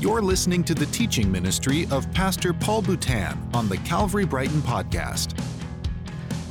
You're listening to the teaching ministry of Pastor Paul Boutan on the Calvary Brighton podcast.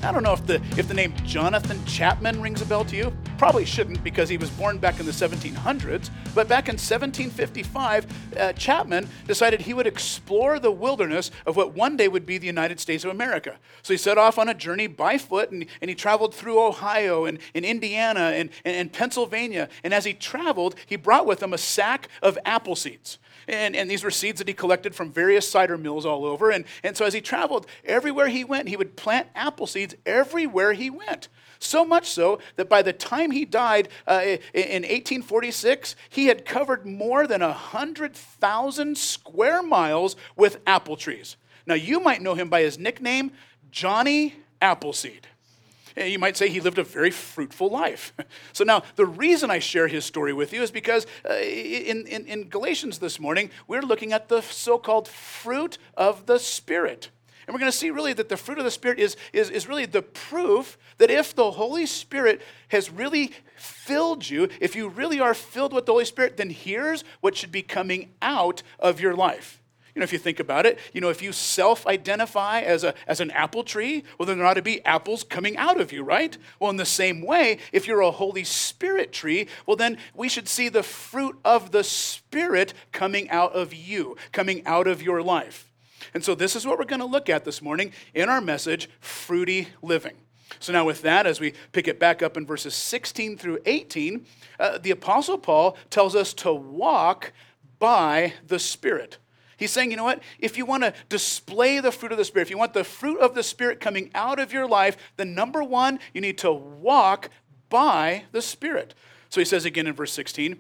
I don't know if the if the name Jonathan Chapman rings a bell to you. Probably shouldn't because he was born back in the 1700s. But back in 1755, uh, Chapman decided he would explore the wilderness of what one day would be the United States of America. So he set off on a journey by foot and, and he traveled through Ohio and, and Indiana and, and, and Pennsylvania. And as he traveled, he brought with him a sack of apple seeds. And, and these were seeds that he collected from various cider mills all over. And, and so as he traveled, everywhere he went, he would plant apple seeds everywhere he went. So much so that by the time he died uh, in 1846, he had covered more than 100,000 square miles with apple trees. Now, you might know him by his nickname, Johnny Appleseed. You might say he lived a very fruitful life. So now, the reason I share his story with you is because uh, in, in, in Galatians this morning, we're looking at the so called fruit of the Spirit. And we're going to see really that the fruit of the Spirit is, is, is really the proof that if the Holy Spirit has really filled you, if you really are filled with the Holy Spirit, then here's what should be coming out of your life. You know, if you think about it, you know, if you self identify as, a, as an apple tree, well, then there ought to be apples coming out of you, right? Well, in the same way, if you're a Holy Spirit tree, well, then we should see the fruit of the Spirit coming out of you, coming out of your life. And so, this is what we're going to look at this morning in our message Fruity Living. So, now with that, as we pick it back up in verses 16 through 18, uh, the Apostle Paul tells us to walk by the Spirit. He's saying, you know what? If you want to display the fruit of the Spirit, if you want the fruit of the Spirit coming out of your life, then number one, you need to walk by the Spirit. So he says again in verse 16,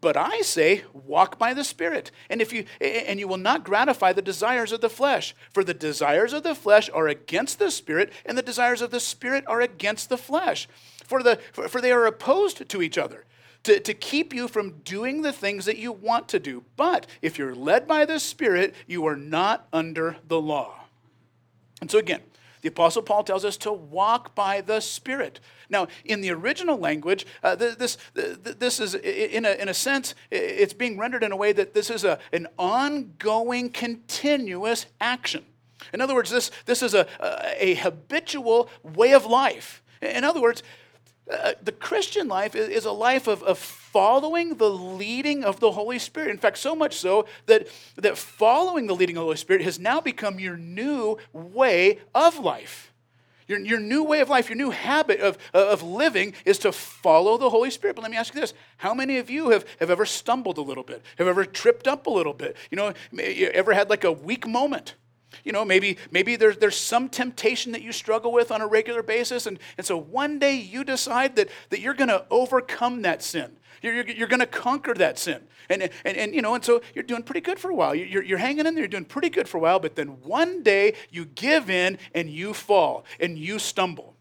but I say, walk by the Spirit, and if you and you will not gratify the desires of the flesh, for the desires of the flesh are against the Spirit, and the desires of the Spirit are against the flesh. For the for they are opposed to each other to, to keep you from doing the things that you want to do. But if you're led by the Spirit, you are not under the law. And so, again, the Apostle Paul tells us to walk by the Spirit. Now, in the original language, uh, this, this is, in a, in a sense, it's being rendered in a way that this is a, an ongoing, continuous action. In other words, this, this is a, a, a habitual way of life. In other words, uh, the Christian life is, is a life of, of following the leading of the Holy Spirit. In fact, so much so that, that following the leading of the Holy Spirit has now become your new way of life. Your, your new way of life, your new habit of, of living is to follow the Holy Spirit. But let me ask you this how many of you have, have ever stumbled a little bit, have ever tripped up a little bit? You know, ever had like a weak moment? You know, maybe, maybe there's, there's some temptation that you struggle with on a regular basis. And, and so one day you decide that, that you're going to overcome that sin. You're, you're, you're going to conquer that sin. And, and, and, you know, and so you're doing pretty good for a while. You're, you're hanging in there, you're doing pretty good for a while. But then one day you give in and you fall and you stumble.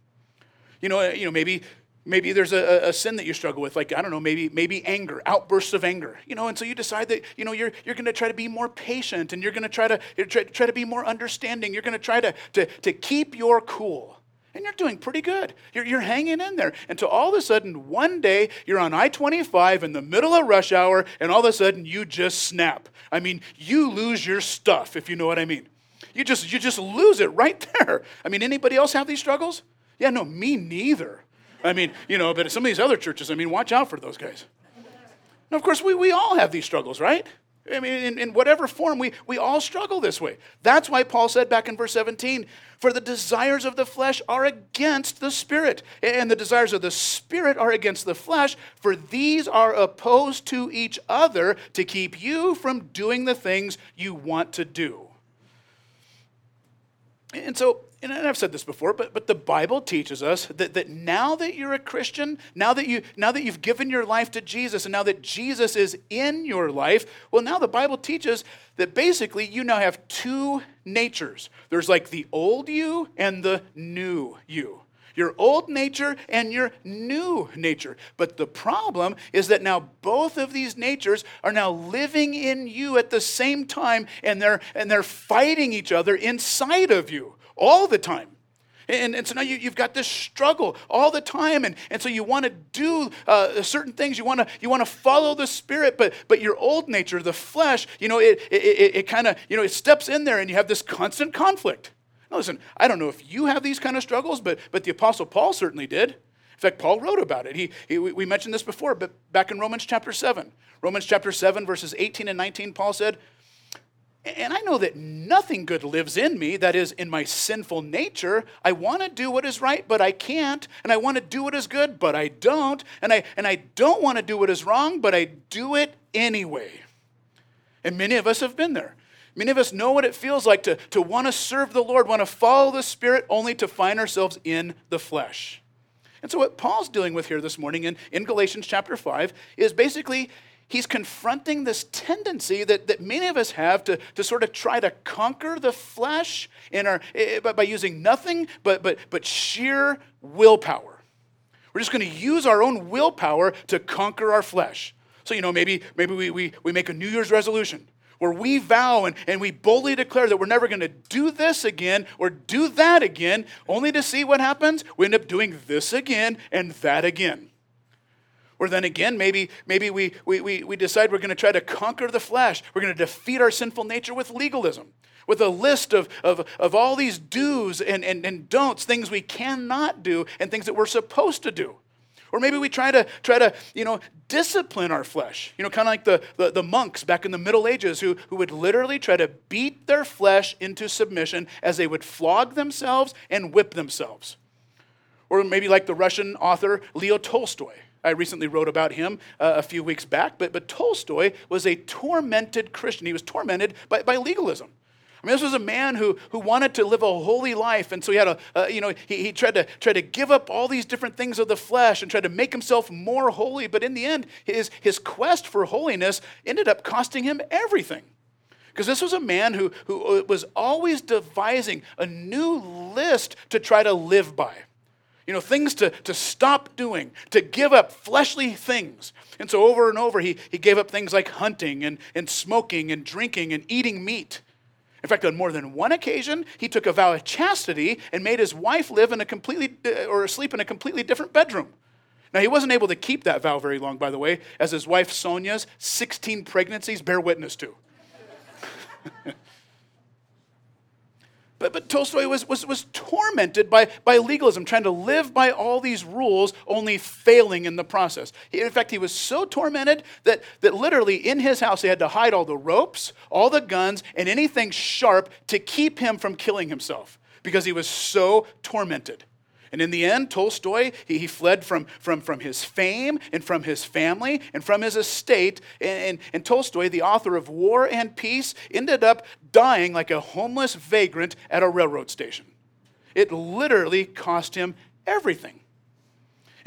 You know, you know maybe maybe there's a, a, sin that you struggle with like i don't know maybe maybe anger outbursts of anger you know and so you decide that you know you're, you're going to try to be more patient and you're going to try to try, try to be more understanding. You're going to try to, to, to keep your cool. And you're doing pretty good. You're, you're hanging in there until all of a sudden one day you're on i-25 in the middle of rush hour and all of a sudden you just snap. I mean you lose your stuff if you know what i mean. You just you just lose it right there. I mean anybody else have these struggles? Yeah no me neither I mean, you know, but some of these other churches, I mean, watch out for those guys. Now, of course, we, we all have these struggles, right? I mean, in, in whatever form, we, we all struggle this way. That's why Paul said back in verse 17, For the desires of the flesh are against the spirit, and the desires of the spirit are against the flesh, for these are opposed to each other to keep you from doing the things you want to do. And so, and I've said this before, but, but the Bible teaches us that, that now that you're a Christian, now that, you, now that you've given your life to Jesus, and now that Jesus is in your life, well, now the Bible teaches that basically you now have two natures. There's like the old you and the new you your old nature and your new nature. But the problem is that now both of these natures are now living in you at the same time and they're and they're fighting each other inside of you all the time. And, and so now you, have got this struggle all the time. And, and so you want to do uh, certain things. You want to you want to follow the Spirit, but, but your old nature, the flesh, you know, it, it, it, it kind of, you know, it steps in there and you have this constant conflict. Now listen, I don't know if you have these kind of struggles, but, but the Apostle Paul certainly did. In fact, Paul wrote about it. He, he, we mentioned this before, but back in Romans chapter 7. Romans chapter 7, verses 18 and 19, Paul said, and I know that nothing good lives in me, that is, in my sinful nature. I want to do what is right, but I can't. And I want to do what is good, but I don't. And I, and I don't want to do what is wrong, but I do it anyway. And many of us have been there. Many of us know what it feels like to, to want to serve the Lord, want to follow the Spirit, only to find ourselves in the flesh. And so, what Paul's dealing with here this morning in, in Galatians chapter 5 is basically he's confronting this tendency that, that many of us have to, to sort of try to conquer the flesh in our, eh, by, by using nothing but, but, but sheer willpower. We're just going to use our own willpower to conquer our flesh. So, you know, maybe, maybe we, we, we make a New Year's resolution where we vow and, and we boldly declare that we're never going to do this again or do that again, only to see what happens. We end up doing this again and that again. Or then again, maybe, maybe we, we, we, we decide we're going to try to conquer the flesh. We're going to defeat our sinful nature with legalism, with a list of, of, of all these do's and, and, and don'ts, things we cannot do and things that we're supposed to do. Or maybe we try to try to, you know, discipline our flesh. You know, kind of like the, the, the, monks back in the Middle Ages who, who would literally try to beat their flesh into submission as they would flog themselves and whip themselves. Or maybe like the Russian author Leo Tolstoy I recently wrote about him uh, a few weeks back, but, but Tolstoy was a tormented Christian. He was tormented by, by legalism. I mean, this was a man who, who wanted to live a holy life, and so he had a, uh, you know, he, he tried to try to give up all these different things of the flesh and tried to make himself more holy. But in the end, his, his quest for holiness ended up costing him everything. Because this was a man who, who uh, was always devising a new list to try to live by you know, things to, to stop doing, to give up fleshly things. And so over and over, he, he gave up things like hunting and, and smoking and drinking and eating meat. In fact, on more than one occasion, he took a vow of chastity and made his wife live in a completely, uh, or sleep in a completely different bedroom. Now, he wasn't able to keep that vow very long, by the way, as his wife Sonia's 16 pregnancies bear witness to. But, but Tolstoy was, was, was tormented by, by legalism, trying to live by all these rules, only failing in the process. In fact, he was so tormented that, that literally in his house he had to hide all the ropes, all the guns, and anything sharp to keep him from killing himself because he was so tormented. And in the end, Tolstoy, he, he fled from, from, from his fame and from his family and from his estate. And, and, and Tolstoy, the author of War and Peace, ended up dying like a homeless vagrant at a railroad station. It literally cost him everything.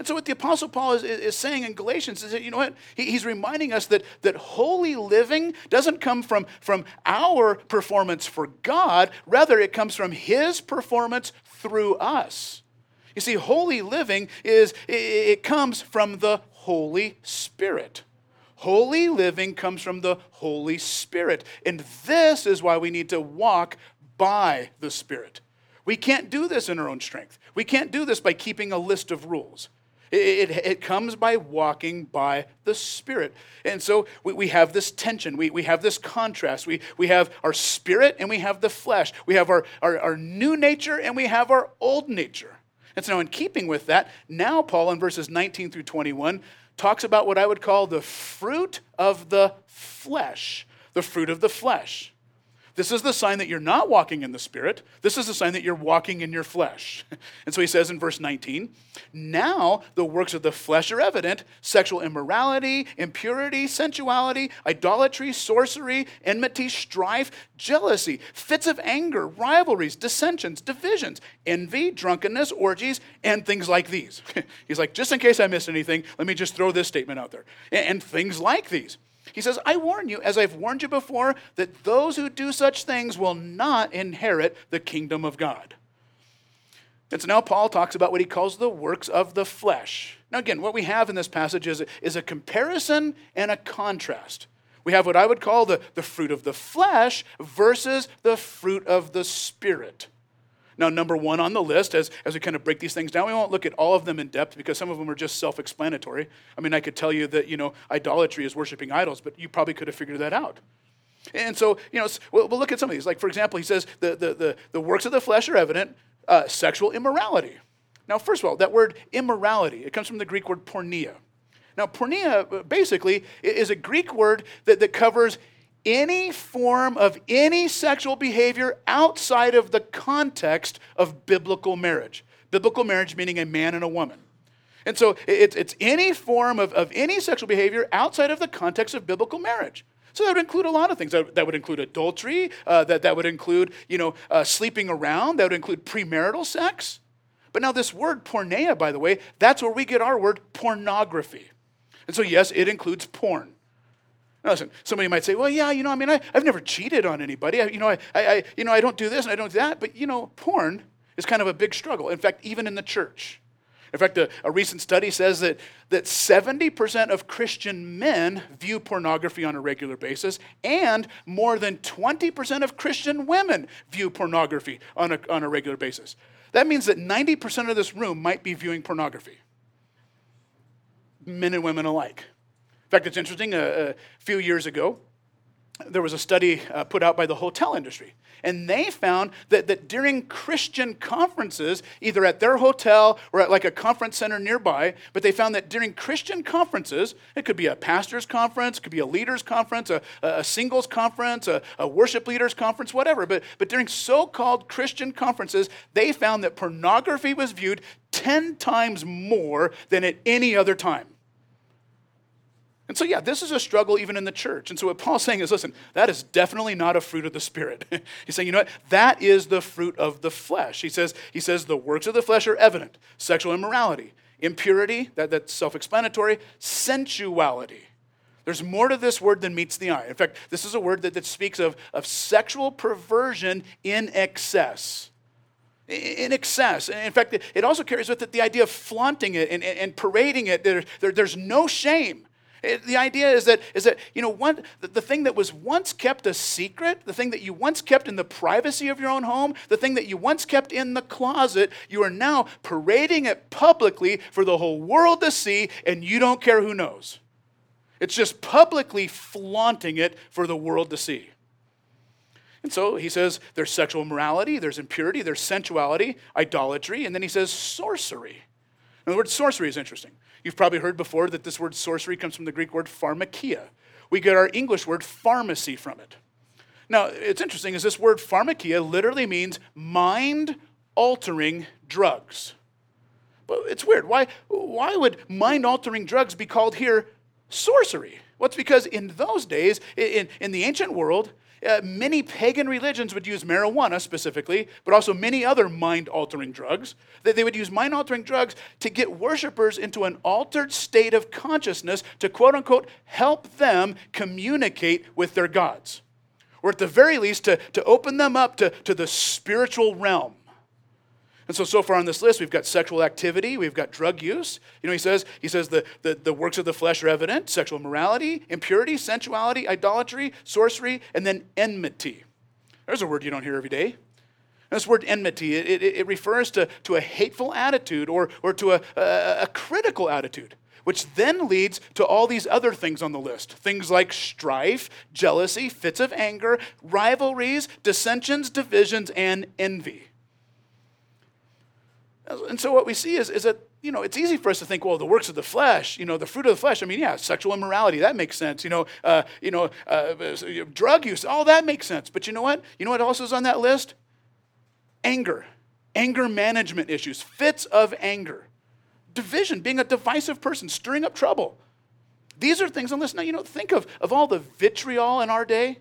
And so, what the Apostle Paul is, is saying in Galatians is that, you know what? He, he's reminding us that, that holy living doesn't come from, from our performance for God, rather, it comes from His performance through us. You see, holy living is, it comes from the Holy Spirit. Holy living comes from the Holy Spirit. And this is why we need to walk by the Spirit. We can't do this in our own strength. We can't do this by keeping a list of rules. It, it, it, comes by walking by the Spirit. And so we, we have this tension, we, we have this contrast. We, we have our spirit and we have the flesh. We have our, our, our new nature and we have our old nature. And so, in keeping with that, now Paul in verses 19 through 21 talks about what I would call the fruit of the flesh. The fruit of the flesh. This is the sign that you're not walking in the Spirit. This is the sign that you're walking in your flesh. And so he says in verse 19, Now the works of the flesh are evident sexual immorality, impurity, sensuality, idolatry, sorcery, enmity, strife, jealousy, fits of anger, rivalries, dissensions, divisions, envy, drunkenness, orgies, and things like these. He's like, just in case I missed anything, let me just throw this statement out there. And things like these. He says, I warn you, as I've warned you before, that those who do such things will not inherit the kingdom of God. And so now Paul talks about what he calls the works of the flesh. Now, again, what we have in this passage is, is a comparison and a contrast. We have what I would call the, the fruit of the flesh versus the fruit of the spirit. Now, number one on the list, as, as we kind of break these things down, we won't look at all of them in depth because some of them are just self explanatory. I mean, I could tell you that, you know, idolatry is worshiping idols, but you probably could have figured that out. And so, you know, we'll, we'll look at some of these. Like, for example, he says the, the, the, the works of the flesh are evident, uh, sexual immorality. Now, first of all, that word immorality, it comes from the Greek word porneia. Now, porneia uh, basically is a Greek word that, that covers any form of any sexual behavior outside of the context of biblical marriage. Biblical marriage meaning a man and a woman. And so it's, it's any form of, of any sexual behavior outside of the context of biblical marriage. So that would include a lot of things. That, that would include adultery. Uh, that, that would include, you know, uh, sleeping around. That would include premarital sex. But now this word porneia, by the way, that's where we get our word pornography. And so yes, it includes porn. Now listen, somebody might say, well, yeah, you know, I mean, I, have never cheated on anybody. I, you, know, I, I, you know, I don't do this and I don't do that. But, you know, porn is kind of a big struggle. In fact, even in the church. In fact, a, a recent study says that, that 70% of Christian men view pornography on a regular basis, and more than 20% of Christian women view pornography on a, on a regular basis. That means that 90% of this room might be viewing pornography, men and women alike. In fact, it's interesting, a, a few years ago, there was a study uh, put out by the hotel industry. And they found that, that during Christian conferences, either at their hotel or at like a conference center nearby, but they found that during Christian conferences, it could be a pastor's conference, it could be a leader's conference, a, a singles conference, a, a worship leader's conference, whatever. But, but during so called Christian conferences, they found that pornography was viewed 10 times more than at any other time. And so, yeah, this is a struggle even in the church. And so, what Paul's saying is listen, that is definitely not a fruit of the Spirit. He's saying, you know what? That is the fruit of the flesh. He says, he says the works of the flesh are evident sexual immorality, impurity, that, that's self explanatory, sensuality. There's more to this word than meets the eye. In fact, this is a word that, that speaks of, of sexual perversion in excess in excess. In fact, it also carries with it the idea of flaunting it and, and, parading it. There, there, there's no shame. It, the idea is that, is that you know, one, the, the thing that was once kept a secret, the thing that you once kept in the privacy of your own home, the thing that you once kept in the closet, you are now parading it publicly for the whole world to see, and you don't care who knows. It's just publicly flaunting it for the world to see. And so he says there's sexual morality, there's impurity, there's sensuality, idolatry, and then he says sorcery. And the word sorcery is interesting. You've probably heard before that this word sorcery comes from the Greek word pharmakia. We get our English word pharmacy from it. Now, it's interesting is this word pharmakia literally means mind altering drugs. But it's weird. Why, why would mind altering drugs be called here sorcery? It's because in those days, in, in the ancient world, uh, many pagan religions would use marijuana specifically, but also many other mind altering drugs. That they would use mind altering drugs to get worshipers into an altered state of consciousness to quote unquote help them communicate with their gods. Or at the very least, to, to open them up to, to the spiritual realm. And so, so far on this list, we've got sexual activity, we've got drug use. You know, he says, he says the, the, the works of the flesh are evident sexual morality, impurity, sensuality, idolatry, sorcery, and then enmity. There's a word you don't hear every day. And this word enmity, it, it, it, refers to, to a hateful attitude or, or to a, a, a critical attitude which then leads to all these other things on the list things like strife, jealousy, fits of anger, rivalries, dissensions, divisions, and envy. And so what we see is, is that, you know, it's easy for us to think, well, the works of the flesh, you know, the fruit of the flesh. I mean, yeah, sexual immorality, that makes sense. You know, uh, you know, uh, drug use, all that makes sense. But you know what? You know what else is on that list? Anger, anger management issues, fits of anger, division, being a divisive person, stirring up trouble. These are things on this. Now, you know, think of, of all the vitriol in our day.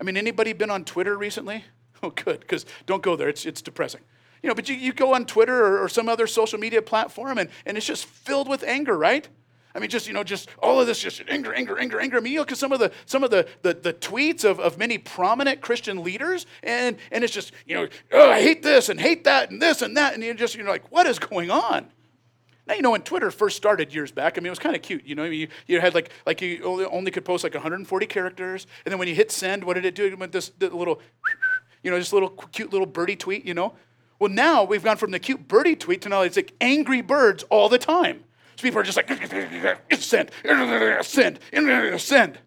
I mean, anybody been on Twitter recently? Oh, good, because don't go there. It's, it's depressing. You know, but you, you go on Twitter or, or some other social media platform and, and it's just filled with anger, right? I mean, just, you know, just all of this, just anger, anger, anger, anger. I mean, you look at some of the, some of the, the, the tweets of, of many prominent Christian leaders, and, and it's just, you know, oh, I hate this and hate that and this and that. And you're just, you're like, what is going on? Now, you know, when Twitter first started years back, I mean, it was kind of cute. You know, i you, you had like, like you only, only could post like 140 characters. And then when you hit send, what did it do? It went this, this little, you know, this little cute little birdie tweet, you know. Well, now we've gone from the cute birdie tweet to now it's like angry birds all the time. So people are just like, send, send, send.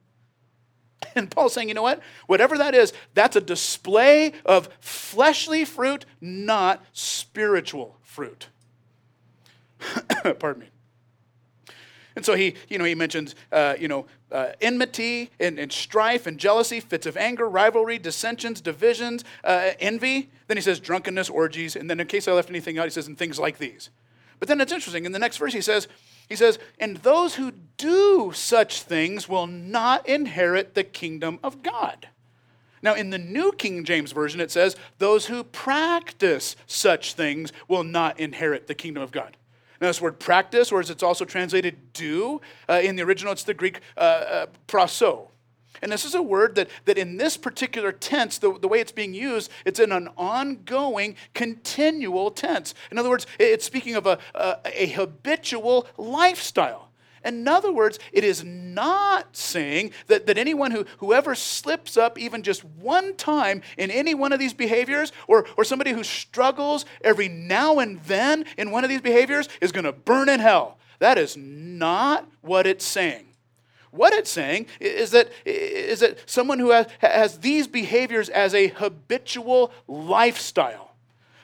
And Paul's saying, you know what? Whatever that is, that's a display of fleshly fruit, not spiritual fruit. Pardon me. And so he, you know, he mentions, uh, you know, uh, enmity and, and, strife and jealousy, fits of anger, rivalry, dissensions, divisions, uh, envy. Then he says drunkenness, orgies, and then in case I left anything out, he says and things like these. But then it's interesting. In the next verse, he says, he says, and those who do such things will not inherit the kingdom of God. Now, in the New King James Version, it says, those who practice such things will not inherit the kingdom of God. Now, this word practice, or as it's also translated do, uh, in the original, it's the Greek uh, uh, prasso. And this is a word that, that in this particular tense, the, the way it's being used, it's in an ongoing, continual tense. In other words, it's speaking of a, a, a habitual lifestyle. In other words, it is not saying that, that anyone who whoever slips up even just one time in any one of these behaviors, or, or somebody who struggles every now and then in one of these behaviors is going to burn in hell. That is not what it's saying. What it's saying is that, is that someone who has, has these behaviors as a habitual lifestyle.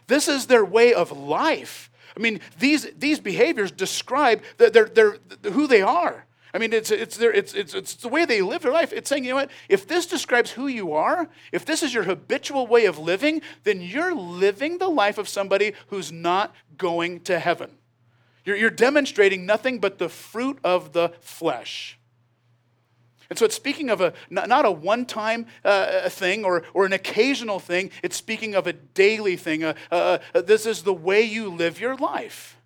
This is their way of life. I mean, these, these behaviors describe their, their, their, who they are. I mean, it's, it's, their, it's, it's, it's the way they live their life. It's saying, you know what? If this describes who you are, if this is your habitual way of living, then you're living the life of somebody who's not going to heaven. You're, you're demonstrating nothing but the fruit of the flesh. And so it's speaking of a not a one-time uh, thing or, or an occasional thing. It's speaking of a daily thing. Uh, uh, uh, this is the way you live your life.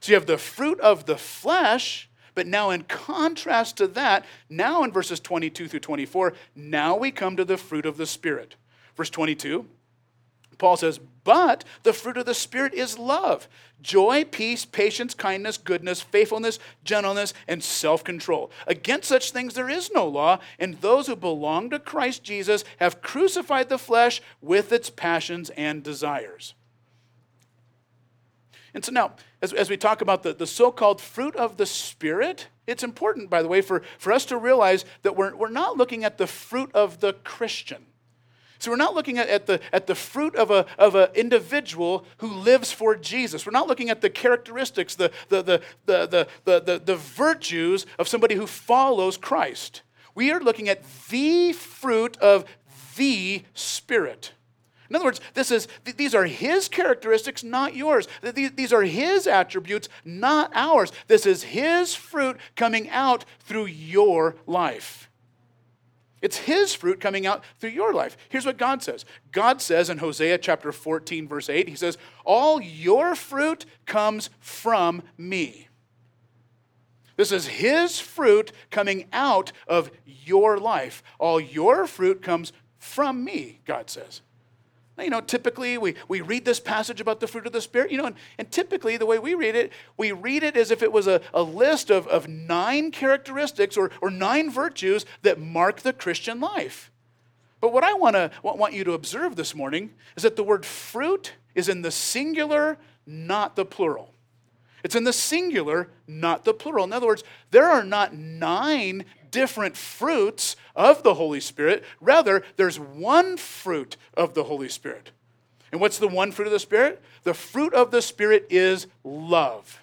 So you have the fruit of the flesh, but now in contrast to that, now in verses 22 through 24, now we come to the fruit of the Spirit. Verse 22, Paul says, But the fruit of the Spirit is love, joy, peace, patience, kindness, goodness, faithfulness, gentleness, and self control. Against such things there is no law, and those who belong to Christ Jesus have crucified the flesh with its passions and desires. And so now, as, as we talk about the, the so called fruit of the Spirit, it's important, by the way, for, for us to realize that we're, we're not looking at the fruit of the Christian. So we're not looking at, at, the, at the fruit of an of a individual who lives for Jesus. We're not looking at the characteristics, the, the, the, the, the, the, the, the virtues of somebody who follows Christ. We are looking at the fruit of the Spirit. In other words, this is, these are his characteristics, not yours. These are his attributes, not ours. This is his fruit coming out through your life. It's his fruit coming out through your life. Here's what God says God says in Hosea chapter 14, verse 8, He says, All your fruit comes from me. This is his fruit coming out of your life. All your fruit comes from me, God says. You know, typically we, we read this passage about the fruit of the Spirit, you know, and, and typically the way we read it, we read it as if it was a, a list of, of nine characteristics or, or nine virtues that mark the Christian life. But what I wanna, want you to observe this morning is that the word fruit is in the singular, not the plural. It's in the singular, not the plural. In other words, there are not nine different fruits of the Holy Spirit. Rather, there's one fruit of the Holy Spirit. And what's the one fruit of the Spirit? The fruit of the Spirit is love.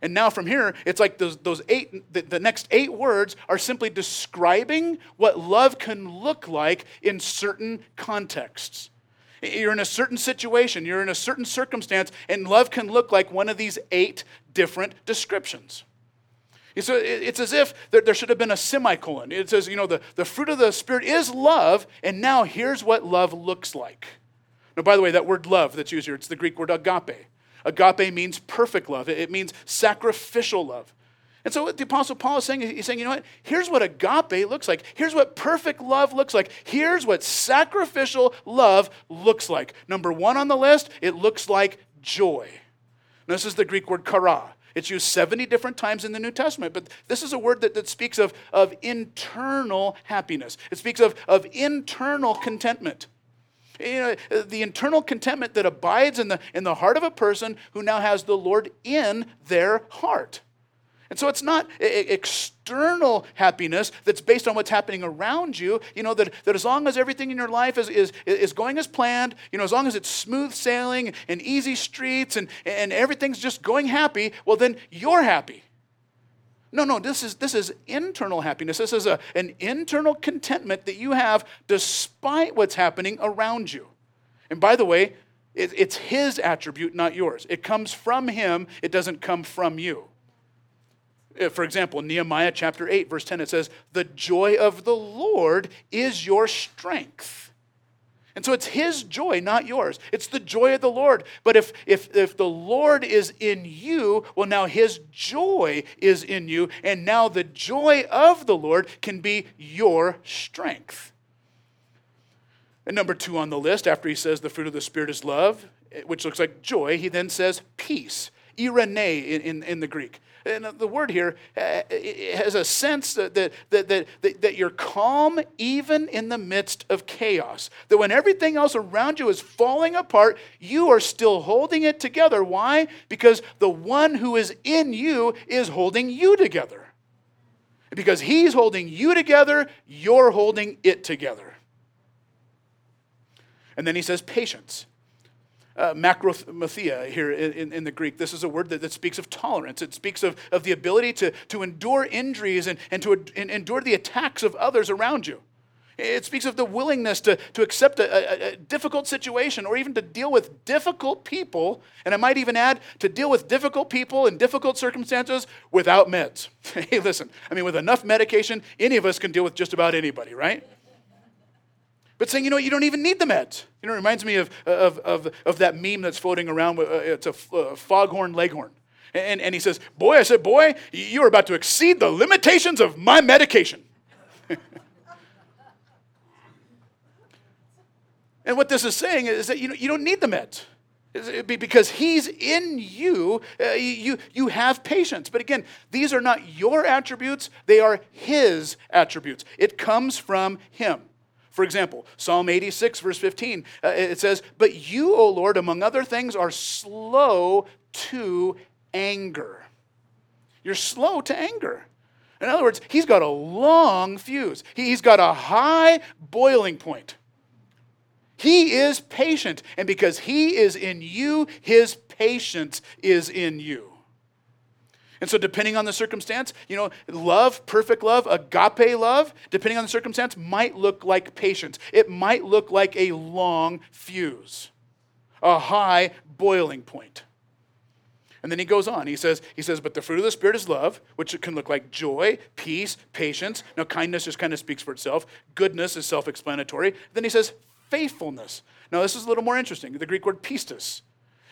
And now from here, it's like those, those eight, the, the next eight words are simply describing what love can look like in certain contexts. You're in a certain situation, you're in a certain circumstance, and love can look like one of these eight different descriptions. So it's as if there should have been a semicolon. It says, you know, the, the fruit of the Spirit is love, and now here's what love looks like. Now, by the way, that word love that's used here, it's the Greek word agape. Agape means perfect love, it means sacrificial love. And so, what the Apostle Paul is saying, he's saying, you know what? Here's what agape looks like. Here's what perfect love looks like. Here's what sacrificial love looks like. Number one on the list, it looks like joy. Now, this is the Greek word chara. It's used 70 different times in the New Testament, but this is a word that, that speaks of, of internal happiness. It speaks of, of internal contentment. You know, the internal contentment that abides in the, in the heart of a person who now has the Lord in their heart. And so it's not external happiness that's based on what's happening around you. You know, that, that as long as everything in your life is, is, is going as planned, you know, as long as it's smooth sailing and easy streets and, and everything's just going happy, well, then you're happy. No, no, this is, this is internal happiness. This is a, an internal contentment that you have despite what's happening around you. And by the way, it, it's his attribute, not yours. It comes from him, it doesn't come from you. Uh, for example, Nehemiah chapter 8, verse 10, it says, The joy of the Lord is your strength. And so it's his joy, not yours. It's the joy of the Lord. But if, if, if the Lord is in you, well, now his joy is in you. And now the joy of the Lord can be your strength. And number two on the list, after he says the fruit of the Spirit is love, which looks like joy, he then says peace. eirene in, in, in the Greek. And the word here uh, has a sense that, that, that, that, that you're calm even in the midst of chaos. That when everything else around you is falling apart, you are still holding it together. Why? Because the one who is in you is holding you together. Because he's holding you together, you're holding it together. And then he says, patience uh, here in, in, the Greek. This is a word that, that speaks of tolerance. It speaks of, of the ability to, to endure injuries and, and to and endure the attacks of others around you. It speaks of the willingness to, to accept a, a, a, difficult situation or even to deal with difficult people. And I might even add to deal with difficult people in difficult circumstances without meds. hey, listen, I mean, with enough medication, any of us can deal with just about anybody, right? But saying, you know, you don't even need the meds. You know, it reminds me of, of, of, of that meme that's floating around. Uh, it's a uh, foghorn leghorn. And, and he says, Boy, I said, Boy, you are about to exceed the limitations of my medication. and what this is saying is that you, you don't need the meds. Because he's in you, uh, you, you have patience. But again, these are not your attributes, they are his attributes. It comes from him. For example, Psalm 86, verse 15, uh, it says, But you, O Lord, among other things, are slow to anger. You're slow to anger. In other words, he's got a long fuse, he's got a high boiling point. He is patient, and because he is in you, his patience is in you. And so, depending on the circumstance, you know, love, perfect love, agape love, depending on the circumstance, might look like patience. It might look like a long fuse, a high boiling point. And then he goes on. He says, he says, but the fruit of the Spirit is love, which can look like joy, peace, patience. Now, kindness just kind of speaks for itself. Goodness is self explanatory. Then he says, faithfulness. Now, this is a little more interesting. The Greek word pistis.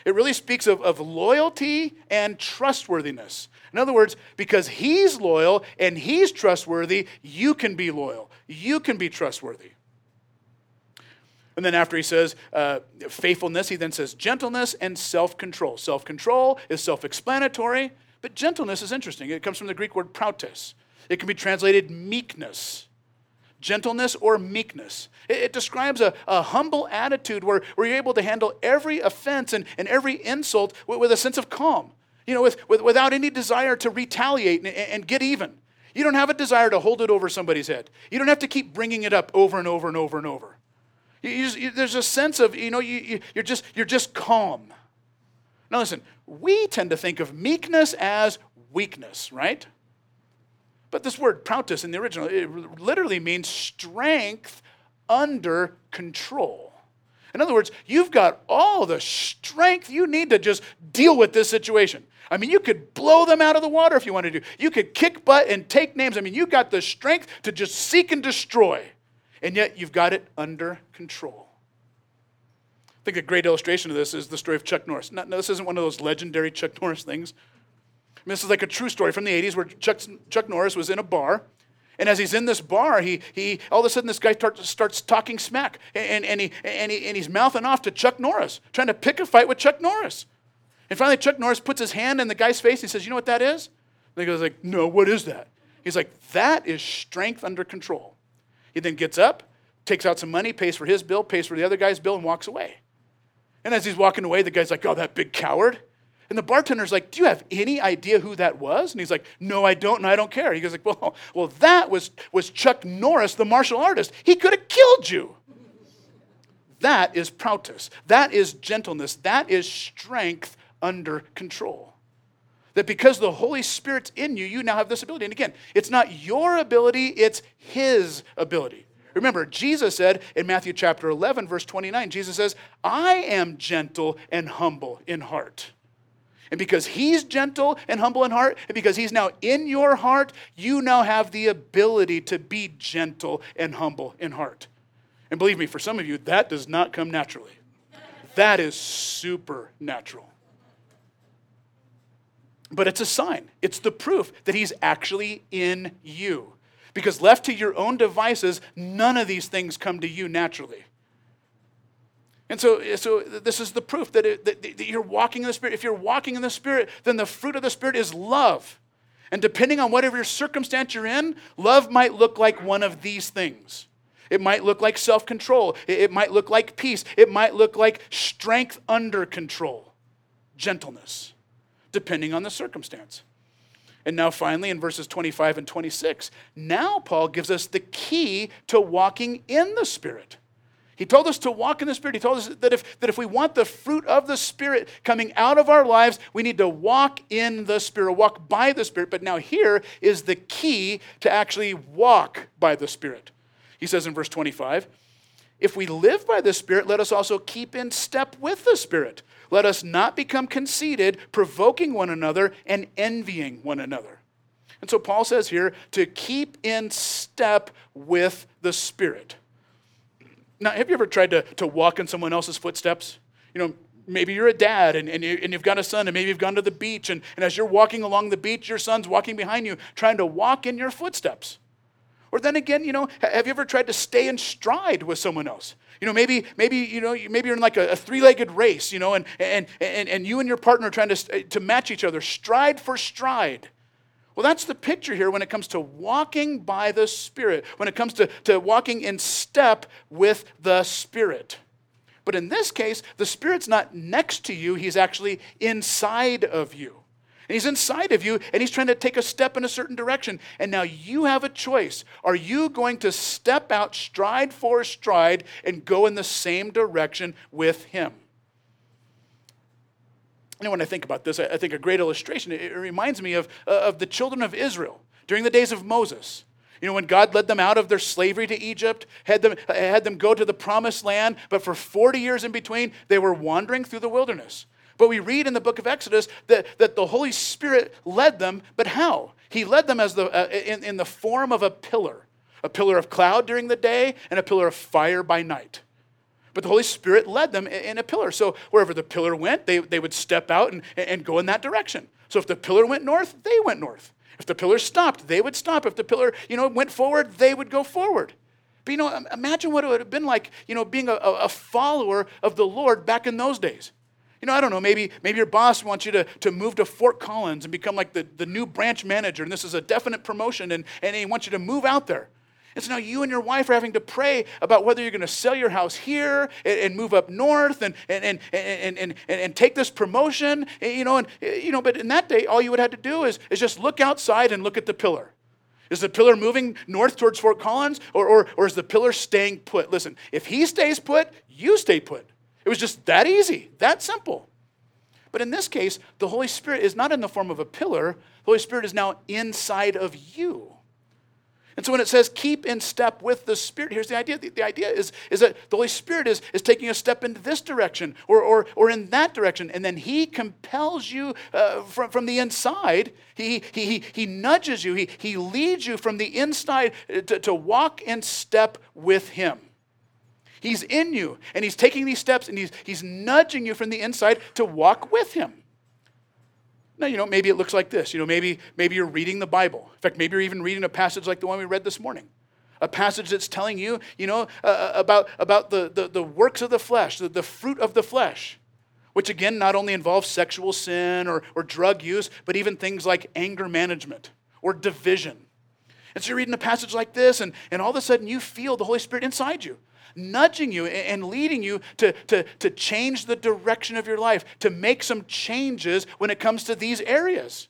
It really speaks of, of loyalty and trustworthiness. In other words, because he's loyal and he's trustworthy, you can be loyal. You can be trustworthy. And then after he says uh, faithfulness, he then says gentleness and self control. Self control is self explanatory, but gentleness is interesting. It comes from the Greek word prautes, It can be translated meekness gentleness or meekness. It, it describes a, a, humble attitude where, where you're able to handle every offense and, and every insult with, with a sense of calm, you know, with, with, without any desire to retaliate and, and get even. You don't have a desire to hold it over somebody's head. You don't have to keep bringing it up over and over and over and over. You, you there's a sense of, you know, you, you're, just, you're just calm. Now, listen, we tend to think of meekness as weakness, right? But this word prautes in the original, it literally means strength under control. In other words, you've got all the strength you need to just deal with this situation. I mean, you could blow them out of the water if you wanted to. You could kick butt and take names. I mean, you've got the strength to just seek and destroy, and yet you've got it under control. I think a great illustration of this is the story of Chuck Norris. Now, this isn't one of those legendary Chuck Norris things, this is like a true story from the 80s where Chuck, Chuck Norris was in a bar. And as he's in this bar, he, he all of a sudden this guy starts, starts talking smack. And, and, he, and, he, and he's mouthing off to Chuck Norris, trying to pick a fight with Chuck Norris. And finally, Chuck Norris puts his hand in the guy's face. And he says, You know what that is? And the guy's like, No, what is that? He's like, That is strength under control. He then gets up, takes out some money, pays for his bill, pays for the other guy's bill, and walks away. And as he's walking away, the guy's like, Oh, that big coward. And the bartender's like, Do you have any idea who that was? And he's like, No, I don't, and I don't care. He goes like, Well, well, that was, was Chuck Norris, the martial artist. He could have killed you. That is prautes. That is gentleness. That is strength under control. That because the Holy Spirit's in you, you now have this ability. And again, it's not your ability, it's His ability. Remember, Jesus said in Matthew chapter 11, verse 29, Jesus says, I am gentle and humble in heart. And because he's gentle and humble in heart, and because he's now in your heart, you now have the ability to be gentle and humble in heart. And believe me, for some of you, that does not come naturally. That is supernatural. But it's a sign, it's the proof that he's actually in you. Because left to your own devices, none of these things come to you naturally. And so, so this is the proof that, it, that, that you're walking in the Spirit. If you're walking in the Spirit, then the fruit of the Spirit is love. And depending on whatever your circumstance you're in, love might look like one of these things. It might look like self control. It might look like peace. It might look like strength under control, gentleness, depending on the circumstance. And now, finally, in verses 25 and 26, now Paul gives us the key to walking in the Spirit. He told us to walk in the Spirit. He told us that if, that if we want the fruit of the Spirit coming out of our lives, we need to walk in the Spirit, walk by the Spirit. But now, here is the key to actually walk by the Spirit. He says in verse 25, If we live by the Spirit, let us also keep in step with the Spirit. Let us not become conceited, provoking one another and envying one another. And so Paul says here to keep in step with the Spirit. Now, have you ever tried to, to walk in someone else's footsteps? You know, maybe you're a dad and, and, you, and you've got a son and maybe you've gone to the beach and, and as you're walking along the beach, your son's walking behind you trying to walk in your footsteps. Or then again, you know, have you ever tried to stay in stride with someone else? You know, maybe, maybe, you know, maybe you're in like a, a three-legged race, you know, and, and, and, and you and your partner are trying to, to match each other, stride for stride. Well, that's the picture here when it comes to walking by the Spirit, when it comes to, to walking in step with the Spirit. But in this case, the Spirit's not next to you, He's actually inside of you. And He's inside of you, and He's trying to take a step in a certain direction. And now you have a choice. Are you going to step out stride for stride and go in the same direction with Him? You know, when I think about this, I think a great illustration, it reminds me of, uh, of the children of Israel during the days of Moses. You know, when God led them out of their slavery to Egypt, had them, had them go to the promised land, but for 40 years in between, they were wandering through the wilderness. But we read in the book of Exodus that, that the Holy Spirit led them, but how? He led them as the, uh, in, in the form of a pillar, a pillar of cloud during the day and a pillar of fire by night. But the Holy Spirit led them in a pillar. So wherever the pillar went, they, they would step out and, and go in that direction. So if the pillar went north, they went north. If the pillar stopped, they would stop. If the pillar, you know, went forward, they would go forward. But you know, imagine what it would have been like, you know, being a, a follower of the Lord back in those days. You know, I don't know, maybe, maybe your boss wants you to, to move to Fort Collins and become like the, the new branch manager, and this is a definite promotion, and, and he wants you to move out there. And so now you and your wife are having to pray about whether you're going to sell your house here and, and move up north and, and, and, and, and, and, take this promotion. Eh, you know, and, eh, you know, but in that day, all you would have to do is, is just look outside and look at the pillar. Is the pillar moving north towards Fort Collins or, or, or is the pillar staying put? Listen, if he stays put, you stay put. It was just that easy, that simple. But in this case, the Holy Spirit is not in the form of a pillar, the Holy Spirit is now inside of you. And so when it says keep in step with the Spirit, here's the idea. The, the, idea is, is that the Holy Spirit is, is taking a step into this direction or, or, or in that direction. And then He compels you uh, from, from the inside. He, he, he, he nudges you, he, he leads you from the inside to, to walk in step with Him. He's in you, and He's taking these steps, and he's, he's nudging you from the inside to walk with Him. Now, you know, maybe it looks like this. You know, maybe, maybe you're reading the Bible. In fact, maybe you're even reading a passage like the one we read this morning. A passage that's telling you, you know, uh, uh, about, about the, the, the, works of the flesh, the, the fruit of the flesh, which again not only involves sexual sin or, or drug use, but even things like anger management or division And so you're reading a passage like this, and, and all of a sudden you feel the Holy Spirit inside you, nudging you and leading you to, to, to change the direction of your life, to make some changes when it comes to these areas.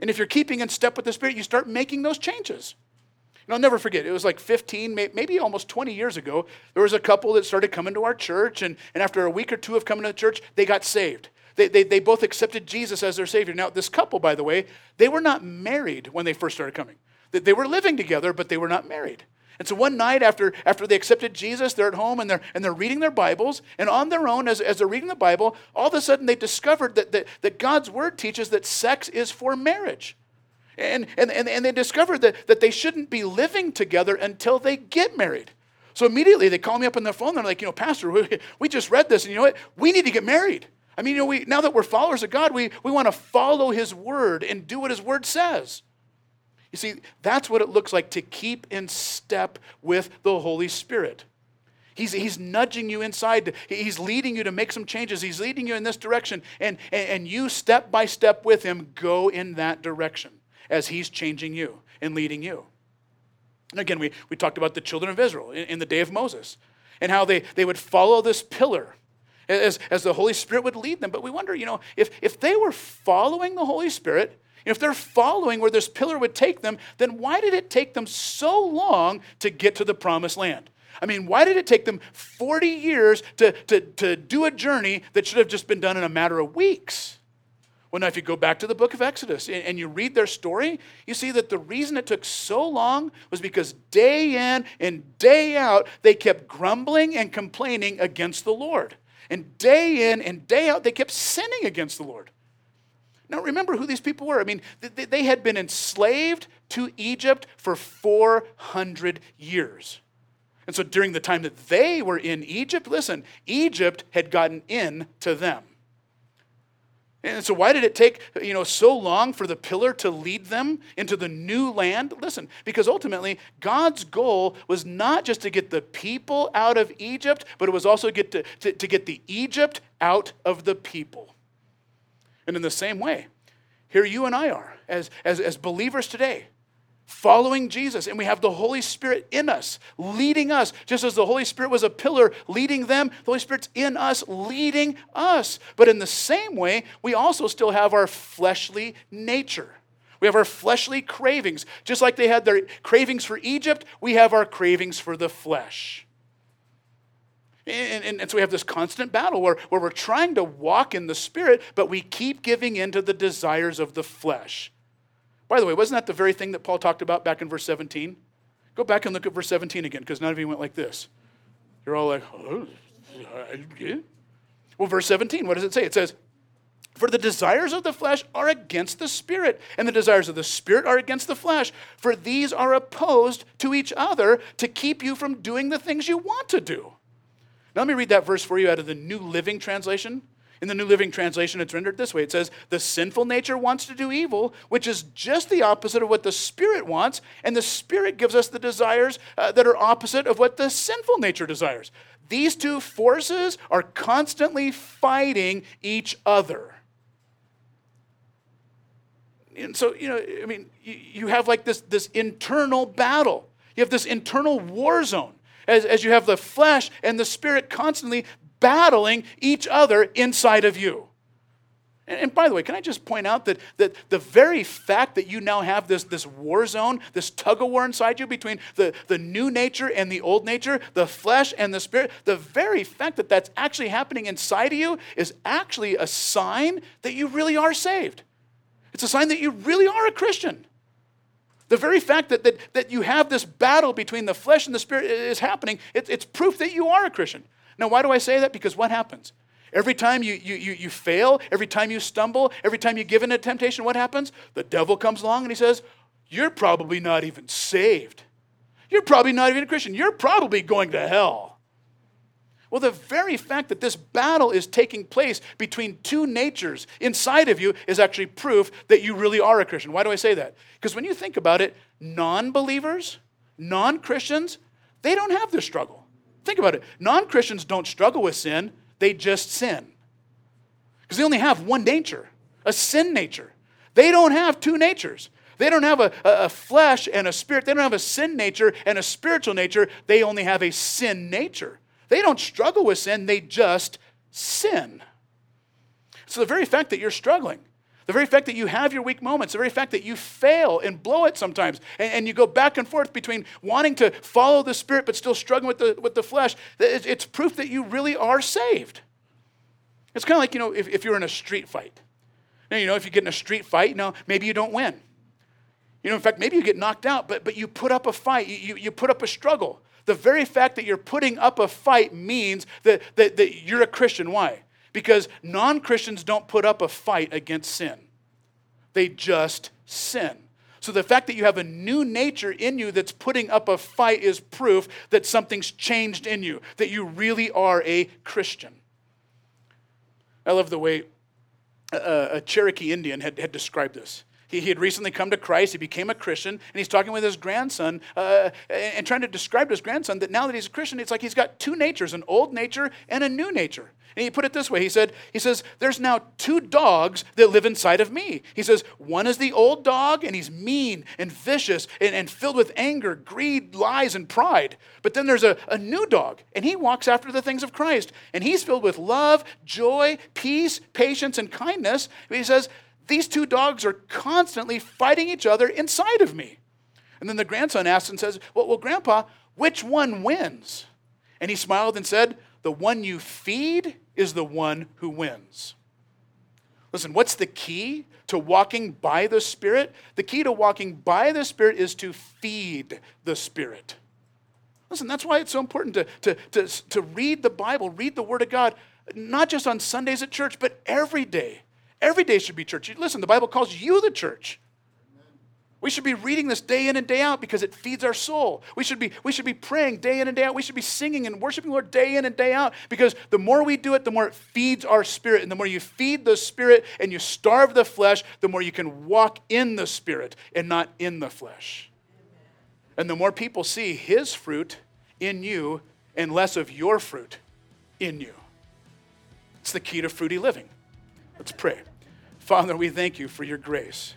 And if you're keeping in step with the Spirit, you start making those changes. And I'll never forget, it was like 15, maybe almost 20 years ago, there was a couple that started coming to our church, and, and after a week or two of coming to the church, they got saved. They, they, they both accepted Jesus as their Savior. Now, this couple, by the way, they were not married when they first started coming. They were living together, but they were not married. And so one night after, after they accepted Jesus, they're at home and they're, and they're reading their Bibles. And on their own, as, as they're reading the Bible, all of a sudden they discovered that, that, that God's Word teaches that sex is for marriage. And, and, and, and they discovered that, that they shouldn't be living together until they get married. So immediately they call me up on the phone. They're like, you know, Pastor, we, we just read this, and you know what? We need to get married. I mean, you know, we, now that we're followers of God, we, we want to follow His Word and do what His Word says. You see, that's what it looks like to keep in step with the Holy Spirit. He's, he's nudging you inside. He's leading you to make some changes. He's leading you in this direction. And, and, and you, step by step with Him, go in that direction as He's changing you and leading you. And again, we, we talked about the children of Israel in, in the day of Moses and how they, they would follow this pillar as, as the Holy Spirit would lead them. But we wonder, you know, if, if they were following the Holy Spirit, if they're following where this pillar would take them, then why did it take them so long to get to the promised land? I mean, why did it take them 40 years to, to, to do a journey that should have just been done in a matter of weeks? Well, now, if you go back to the book of Exodus and you read their story, you see that the reason it took so long was because day in and day out, they kept grumbling and complaining against the Lord. And day in and day out, they kept sinning against the Lord. Now, remember who these people were. I mean, they had been enslaved to Egypt for 400 years. And so during the time that they were in Egypt, listen, Egypt had gotten in to them. And so why did it take, you know, so long for the pillar to lead them into the new land? Listen, because ultimately God's goal was not just to get the people out of Egypt, but it was also get to, to, to get the Egypt out of the people. And in the same way, here you and I are as, as, as believers today, following Jesus, and we have the Holy Spirit in us, leading us. Just as the Holy Spirit was a pillar leading them, the Holy Spirit's in us, leading us. But in the same way, we also still have our fleshly nature. We have our fleshly cravings. Just like they had their cravings for Egypt, we have our cravings for the flesh. And, and, and, so we have this constant battle where, where we're trying to walk in the Spirit, but we keep giving in to the desires of the flesh. By the way, wasn't that the very thing that Paul talked about back in verse 17? Go back and look at verse 17 again, because none of you went like this. You're all like, oh, yeah. Well, verse 17, what does it say? It says, For the desires of the flesh are against the Spirit, and the desires of the Spirit are against the flesh. For these are opposed to each other to keep you from doing the things you want to do. Now, let me read that verse for you out of the New Living Translation. In the New Living Translation, it's rendered this way it says, The sinful nature wants to do evil, which is just the opposite of what the Spirit wants, and the Spirit gives us the desires uh, that are opposite of what the sinful nature desires. These two forces are constantly fighting each other. And so, you know, I mean, you have like this, this internal battle. You have this internal war zone as, as you have the flesh and the spirit constantly battling each other inside of you. And, by the way, can I just point out that, that the very fact that you now have this, this war zone, this tug of war inside you between the, the new nature and the old nature, the flesh and the spirit, the very fact that that's actually happening inside of you is actually a sign that you really are saved. It's a sign that you really are a Christian. The very fact that, that, that you have this battle between the flesh and the spirit is happening, it, it's proof that you are a Christian. Now, why do I say that? Because what happens? Every time you, you, you, you fail, every time you stumble, every time you give in to temptation, what happens? The devil comes along and he says, You're probably not even saved. You're probably not even a Christian. You're probably going to hell. Well, the very fact that this battle is taking place between two natures inside of you is actually proof that you really are a Christian. Why do I say that? Because when you think about it, non believers, non Christians, they don't have this struggle. Think about it. Non Christians don't struggle with sin, they just sin. Because they only have one nature, a sin nature. They don't have two natures. They don't have a, a, flesh and a spirit. They don't have a sin nature and a spiritual nature. They only have a sin nature. They don't struggle with sin, they just sin. So the very fact that you're struggling, the very fact that you have your weak moments, the very fact that you fail and blow it sometimes, and, and you go back and forth between wanting to follow the Spirit but still struggling with the, with the flesh, it's proof that you really are saved. It's kind of like, you know, if, if you're in a street fight. Now, you know, if you get in a street fight, you know, maybe you don't win. You know, in fact, maybe you get knocked out, but, but you put up a fight, you, you, you put up a struggle. The very fact that you're putting up a fight means that, that, that you're a Christian. Why? Because non Christians don't put up a fight against sin, they just sin. So the fact that you have a new nature in you that's putting up a fight is proof that something's changed in you, that you really are a Christian. I love the way a, a Cherokee Indian had, had described this. He, he had recently come to Christ. He became a Christian, and he's talking with his grandson uh, and trying to describe to his grandson that now that he's a Christian, it's like he's got two natures an old nature and a new nature. And he put it this way he said, he says, There's now two dogs that live inside of me. He says, One is the old dog, and he's mean and vicious and, and filled with anger, greed, lies, and pride. But then there's a, a new dog, and he walks after the things of Christ. And he's filled with love, joy, peace, patience, and kindness. He says, these two dogs are constantly fighting each other inside of me. And then the grandson asks and says, Well, well Grandpa, which one wins? And he smiled and said, The one you feed is the one who wins. Listen, what's the key to walking by the Spirit? The key to walking by the Spirit is to feed the Spirit. Listen, that's why it's so important to, to, to, to read the Bible, read the Word of God, not just on Sundays at church, but every day. Every day should be church. Listen, the Bible calls you the church. We should be reading this day in and day out because it feeds our soul. We should be, we should be praying day in and day out. We should be singing and worshiping Lord day in and day out because the more we do it, the more it feeds our spirit. And the more you feed the spirit and you starve the flesh, the more you can walk in the spirit and not in the flesh. And the more people see his fruit in you and less of your fruit in you. It's the key to fruity living. Let's pray. Father, we thank you for your grace.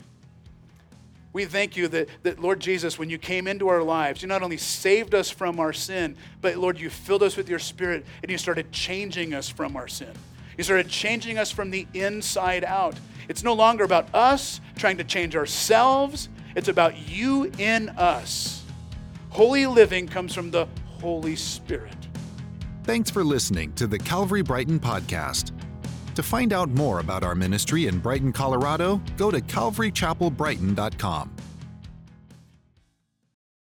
We thank you that, that, Lord Jesus, when you came into our lives, you not only saved us from our sin, but Lord, you filled us with your spirit and you started changing us from our sin. You started changing us from the inside out. It's no longer about us trying to change ourselves, it's about you in us. Holy living comes from the Holy Spirit. Thanks for listening to the Calvary Brighton podcast. To find out more about our ministry in Brighton, Colorado, go to calvarychapelbrighton.com.